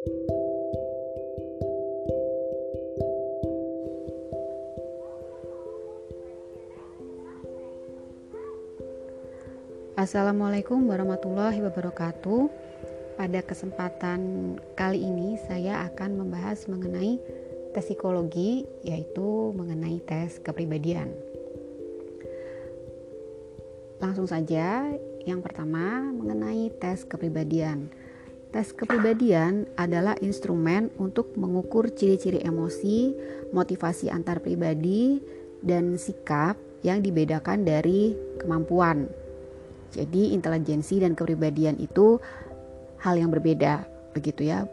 Assalamualaikum warahmatullahi wabarakatuh. Pada kesempatan kali ini saya akan membahas mengenai tes psikologi yaitu mengenai tes kepribadian. Langsung saja, yang pertama mengenai tes kepribadian. Tes kepribadian adalah instrumen untuk mengukur ciri-ciri emosi, motivasi antar pribadi, dan sikap yang dibedakan dari kemampuan jadi intelijensi dan kepribadian itu hal yang berbeda, begitu ya.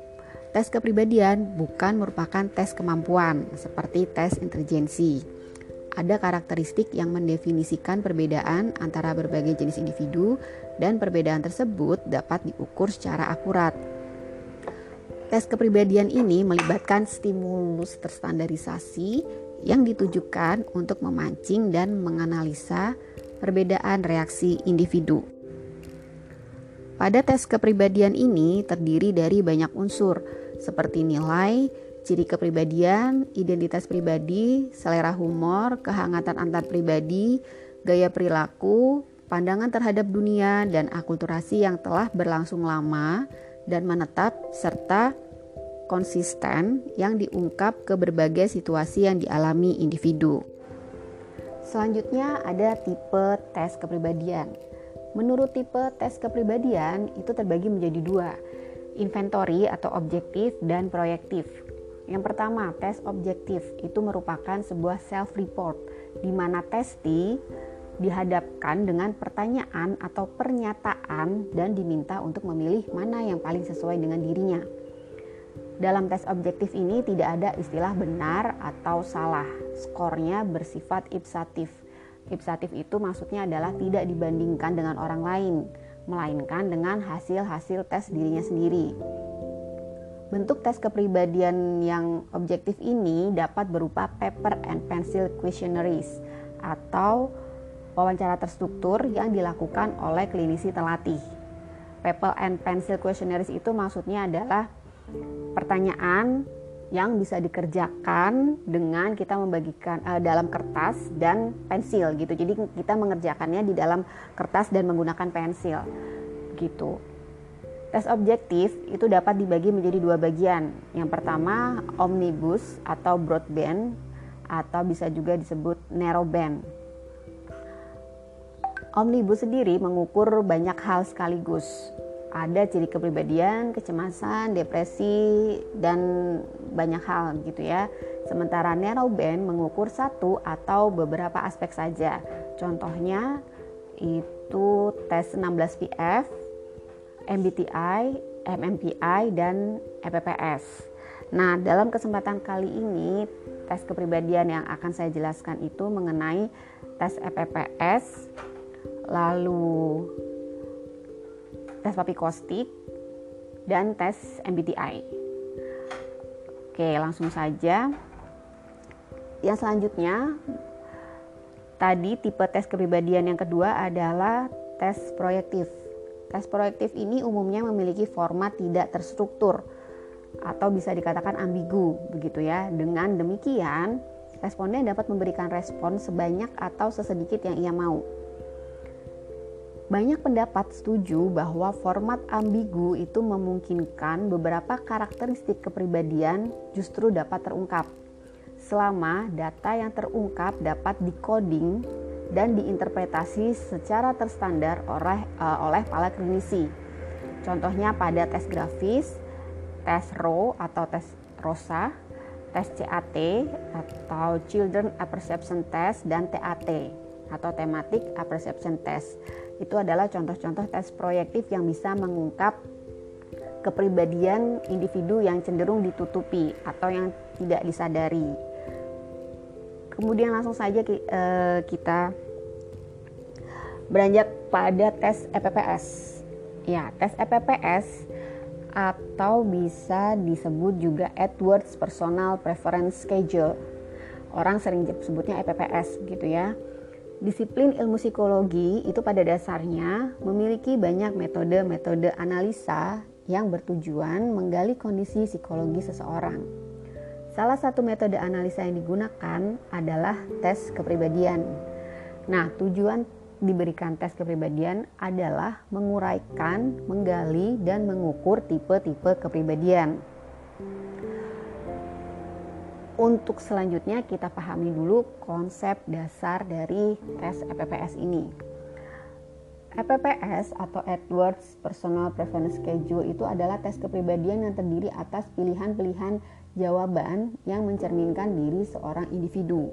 Tes kepribadian bukan merupakan tes kemampuan seperti tes intelijensi. Ada karakteristik yang mendefinisikan perbedaan antara berbagai jenis individu dan perbedaan tersebut dapat diukur secara akurat. Tes kepribadian ini melibatkan stimulus terstandarisasi yang ditujukan untuk memancing dan menganalisa perbedaan reaksi individu. Pada tes kepribadian ini terdiri dari banyak unsur seperti nilai, ciri kepribadian, identitas pribadi, selera humor, kehangatan antar pribadi, gaya perilaku, pandangan terhadap dunia, dan akulturasi yang telah berlangsung lama dan menetap serta konsisten yang diungkap ke berbagai situasi yang dialami individu. Selanjutnya ada tipe tes kepribadian. Menurut tipe tes kepribadian itu terbagi menjadi dua, inventory atau objektif dan proyektif. Yang pertama, tes objektif itu merupakan sebuah self report di mana testi dihadapkan dengan pertanyaan atau pernyataan dan diminta untuk memilih mana yang paling sesuai dengan dirinya. Dalam tes objektif ini tidak ada istilah benar atau salah. Skornya bersifat ipsatif. Ipsatif itu maksudnya adalah tidak dibandingkan dengan orang lain, melainkan dengan hasil-hasil tes dirinya sendiri. Bentuk tes kepribadian yang objektif ini dapat berupa paper and pencil questionnaires atau wawancara terstruktur yang dilakukan oleh klinisi terlatih. Paper and pencil questionnaires itu maksudnya adalah pertanyaan yang bisa dikerjakan dengan kita membagikan uh, dalam kertas dan pensil gitu. Jadi kita mengerjakannya di dalam kertas dan menggunakan pensil gitu. Tes objektif itu dapat dibagi menjadi dua bagian. Yang pertama omnibus atau broadband atau bisa juga disebut narrowband. Omnibus sendiri mengukur banyak hal sekaligus ada ciri kepribadian, kecemasan, depresi, dan banyak hal gitu ya. Sementara narrow band mengukur satu atau beberapa aspek saja. Contohnya itu tes 16PF, MBTI, MMPI, dan EPPS. Nah, dalam kesempatan kali ini, tes kepribadian yang akan saya jelaskan itu mengenai tes EPPS, lalu tes papikostik, dan tes MBTI. Oke, langsung saja. Yang selanjutnya, tadi tipe tes kepribadian yang kedua adalah tes proyektif. Tes proyektif ini umumnya memiliki format tidak terstruktur atau bisa dikatakan ambigu begitu ya. Dengan demikian, responden dapat memberikan respon sebanyak atau sesedikit yang ia mau. Banyak pendapat setuju bahwa format ambigu itu memungkinkan beberapa karakteristik kepribadian justru dapat terungkap. Selama data yang terungkap dapat dikoding dan diinterpretasi secara terstandar oleh, uh, oleh para klinisi. Contohnya pada tes grafis, tes RO atau tes ROSA, tes CAT atau Children Apperception Test dan TAT atau Thematic Apperception Test itu adalah contoh-contoh tes proyektif yang bisa mengungkap kepribadian individu yang cenderung ditutupi atau yang tidak disadari. Kemudian langsung saja eh, kita beranjak pada tes EPPS. Ya, tes EPPS atau bisa disebut juga Edwards Personal Preference Schedule. Orang sering sebutnya EPPS gitu ya. Disiplin ilmu psikologi itu pada dasarnya memiliki banyak metode-metode analisa yang bertujuan menggali kondisi psikologi seseorang. Salah satu metode analisa yang digunakan adalah tes kepribadian. Nah, tujuan diberikan tes kepribadian adalah menguraikan, menggali, dan mengukur tipe-tipe kepribadian. Untuk selanjutnya kita pahami dulu konsep dasar dari tes EPPS ini. EPPS atau Edwards Personal Preference Schedule itu adalah tes kepribadian yang terdiri atas pilihan-pilihan jawaban yang mencerminkan diri seorang individu.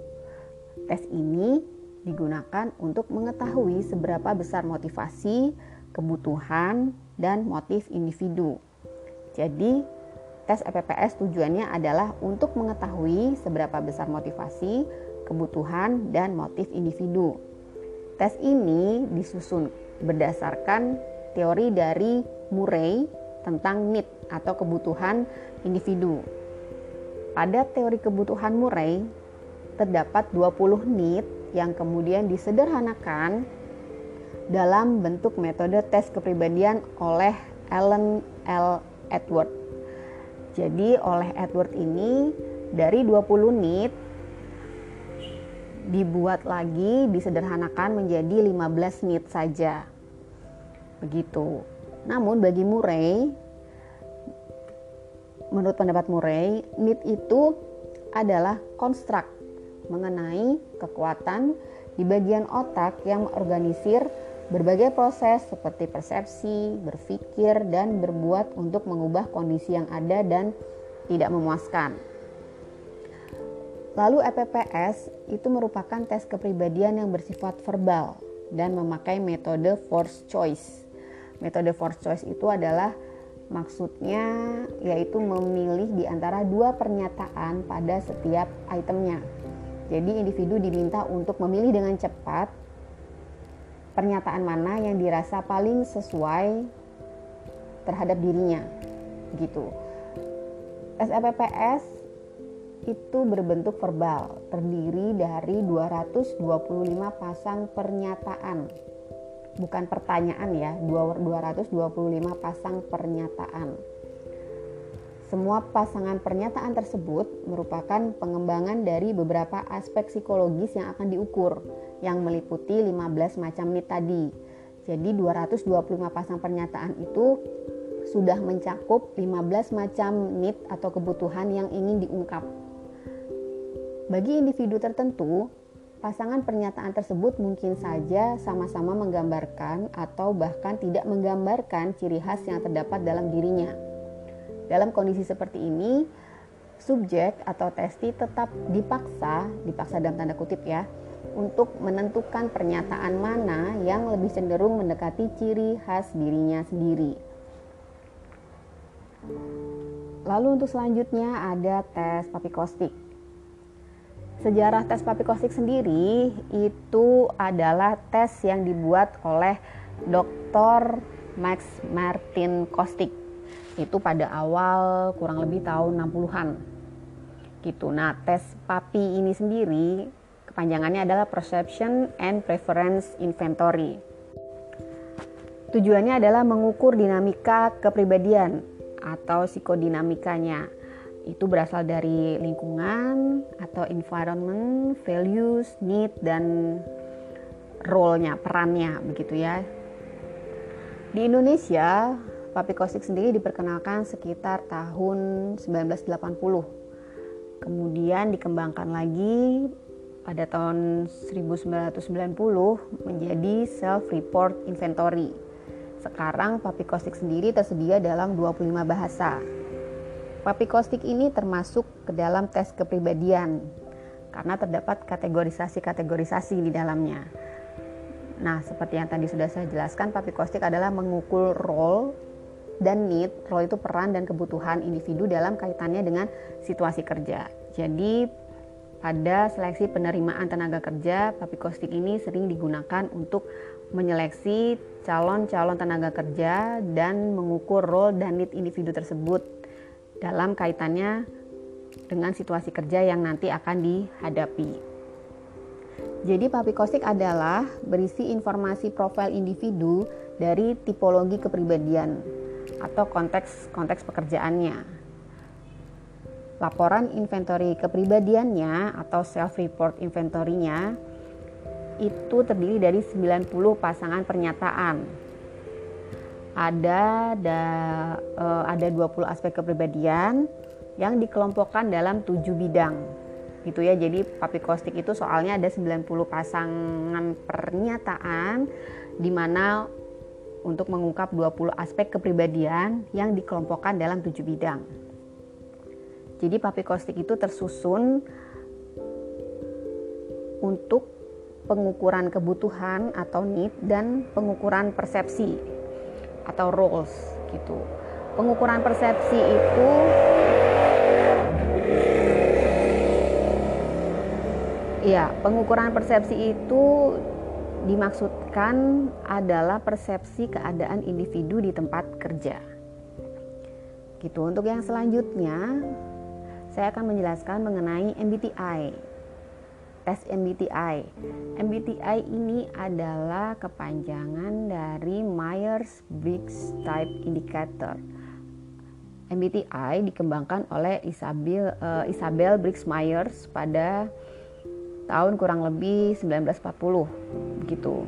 Tes ini digunakan untuk mengetahui seberapa besar motivasi, kebutuhan, dan motif individu. Jadi, Tes EPPS tujuannya adalah untuk mengetahui seberapa besar motivasi, kebutuhan, dan motif individu. Tes ini disusun berdasarkan teori dari Murray tentang need atau kebutuhan individu. Pada teori kebutuhan Murray, terdapat 20 need yang kemudian disederhanakan dalam bentuk metode tes kepribadian oleh Alan L. Edward jadi oleh Edward ini dari 20 nit dibuat lagi disederhanakan menjadi 15 nit saja. Begitu. Namun bagi Murray menurut pendapat Murray, nit itu adalah konstruk mengenai kekuatan di bagian otak yang mengorganisir Berbagai proses seperti persepsi, berpikir, dan berbuat untuk mengubah kondisi yang ada dan tidak memuaskan. Lalu EPPS itu merupakan tes kepribadian yang bersifat verbal dan memakai metode force choice. Metode force choice itu adalah maksudnya yaitu memilih di antara dua pernyataan pada setiap itemnya. Jadi individu diminta untuk memilih dengan cepat pernyataan mana yang dirasa paling sesuai terhadap dirinya gitu. SPPS itu berbentuk verbal, terdiri dari 225 pasang pernyataan. Bukan pertanyaan ya, 225 pasang pernyataan. Semua pasangan pernyataan tersebut merupakan pengembangan dari beberapa aspek psikologis yang akan diukur, yang meliputi 15 macam NIT tadi. Jadi 225 pasang pernyataan itu sudah mencakup 15 macam NIT atau kebutuhan yang ingin diungkap. Bagi individu tertentu, pasangan pernyataan tersebut mungkin saja sama-sama menggambarkan atau bahkan tidak menggambarkan ciri khas yang terdapat dalam dirinya. Dalam kondisi seperti ini, subjek atau testi tetap dipaksa, dipaksa dalam tanda kutip ya, untuk menentukan pernyataan mana yang lebih cenderung mendekati ciri khas dirinya sendiri. Lalu untuk selanjutnya ada tes papikostik. Sejarah tes papikostik sendiri itu adalah tes yang dibuat oleh Dr. Max Martin Kostik itu pada awal kurang lebih tahun 60-an gitu. Nah, tes PAPI ini sendiri kepanjangannya adalah Perception and Preference Inventory. Tujuannya adalah mengukur dinamika kepribadian atau psikodinamikanya. Itu berasal dari lingkungan atau environment, values, need dan role-nya, perannya begitu ya. Di Indonesia, Papikostik sendiri diperkenalkan sekitar tahun 1980. Kemudian dikembangkan lagi pada tahun 1990 menjadi self-report inventory. Sekarang papikostik sendiri tersedia dalam 25 bahasa. Papikostik ini termasuk ke dalam tes kepribadian karena terdapat kategorisasi-kategorisasi di dalamnya. Nah, seperti yang tadi sudah saya jelaskan, papikostik adalah mengukur role dan need, role itu peran dan kebutuhan individu dalam kaitannya dengan situasi kerja. Jadi pada seleksi penerimaan tenaga kerja, Papikostik ini sering digunakan untuk menyeleksi calon-calon tenaga kerja dan mengukur role dan need individu tersebut dalam kaitannya dengan situasi kerja yang nanti akan dihadapi. Jadi papikostik adalah berisi informasi profil individu dari tipologi kepribadian atau konteks konteks pekerjaannya. Laporan inventory kepribadiannya atau self report inventory-nya itu terdiri dari 90 pasangan pernyataan. Ada ada uh, ada 20 aspek kepribadian yang dikelompokkan dalam tujuh bidang. Gitu ya. Jadi papi kostik itu soalnya ada 90 pasangan pernyataan di mana untuk mengungkap 20 aspek kepribadian yang dikelompokkan dalam tujuh bidang. Jadi papi kostik itu tersusun untuk pengukuran kebutuhan atau need dan pengukuran persepsi atau roles gitu. Pengukuran persepsi itu Ya, pengukuran persepsi itu dimaksudkan adalah persepsi keadaan individu di tempat kerja. Gitu. Untuk yang selanjutnya, saya akan menjelaskan mengenai MBTI. Tes MBTI. MBTI ini adalah kepanjangan dari Myers-Briggs Type Indicator. MBTI dikembangkan oleh Isabel uh, Isabel Briggs Myers pada tahun kurang lebih 1940 begitu.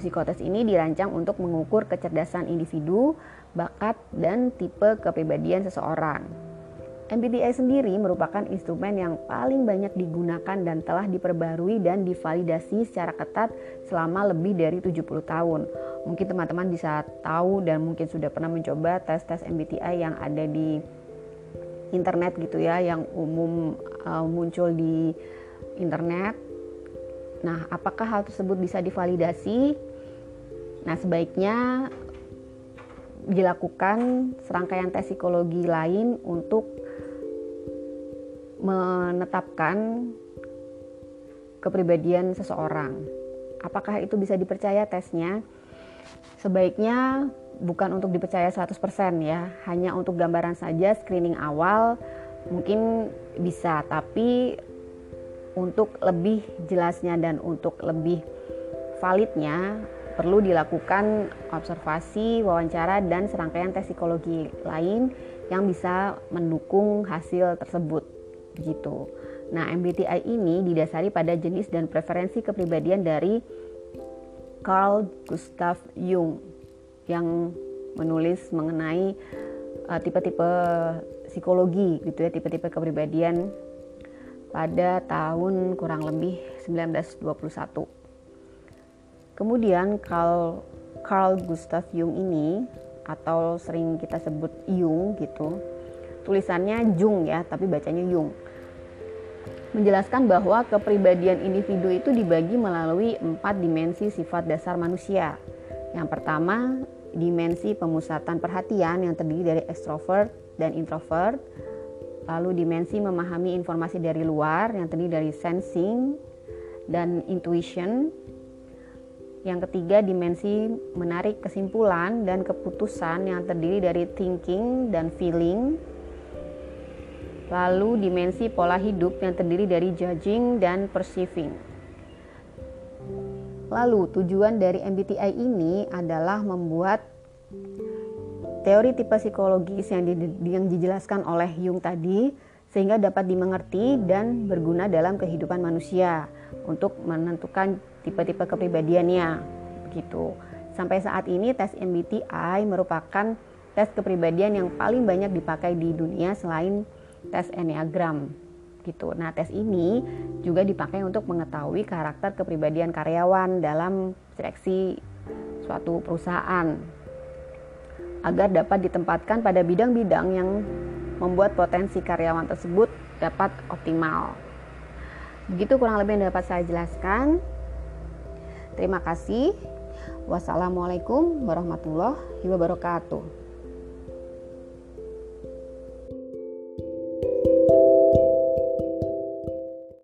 Psikotes ini dirancang untuk mengukur kecerdasan individu, bakat, dan tipe kepribadian seseorang. MBTI sendiri merupakan instrumen yang paling banyak digunakan dan telah diperbarui dan divalidasi secara ketat selama lebih dari 70 tahun. Mungkin teman-teman bisa tahu dan mungkin sudah pernah mencoba tes-tes MBTI yang ada di internet gitu ya, yang umum uh, muncul di internet. Nah, apakah hal tersebut bisa divalidasi? Nah, sebaiknya dilakukan serangkaian tes psikologi lain untuk menetapkan kepribadian seseorang. Apakah itu bisa dipercaya tesnya? Sebaiknya bukan untuk dipercaya 100% ya, hanya untuk gambaran saja screening awal mungkin bisa, tapi untuk lebih jelasnya dan untuk lebih validnya perlu dilakukan observasi, wawancara dan serangkaian tes psikologi lain yang bisa mendukung hasil tersebut gitu. Nah, MBTI ini didasari pada jenis dan preferensi kepribadian dari Carl Gustav Jung yang menulis mengenai uh, tipe-tipe psikologi gitu ya, tipe-tipe kepribadian pada tahun kurang lebih 1921. Kemudian Carl, Carl Gustav Jung ini atau sering kita sebut Jung gitu. Tulisannya Jung ya, tapi bacanya Jung. Menjelaskan bahwa kepribadian individu itu dibagi melalui empat dimensi sifat dasar manusia. Yang pertama, dimensi pemusatan perhatian yang terdiri dari extrovert dan introvert lalu dimensi memahami informasi dari luar yang terdiri dari sensing dan intuition. Yang ketiga, dimensi menarik kesimpulan dan keputusan yang terdiri dari thinking dan feeling. Lalu dimensi pola hidup yang terdiri dari judging dan perceiving. Lalu tujuan dari MBTI ini adalah membuat teori tipe psikologis yang, di, yang dijelaskan oleh Jung tadi sehingga dapat dimengerti dan berguna dalam kehidupan manusia untuk menentukan tipe-tipe kepribadiannya begitu. Sampai saat ini tes MBTI merupakan tes kepribadian yang paling banyak dipakai di dunia selain tes Enneagram gitu. Nah, tes ini juga dipakai untuk mengetahui karakter kepribadian karyawan dalam seleksi suatu perusahaan agar dapat ditempatkan pada bidang-bidang yang membuat potensi karyawan tersebut dapat optimal. Begitu kurang lebih yang dapat saya jelaskan. Terima kasih. Wassalamualaikum warahmatullahi wabarakatuh.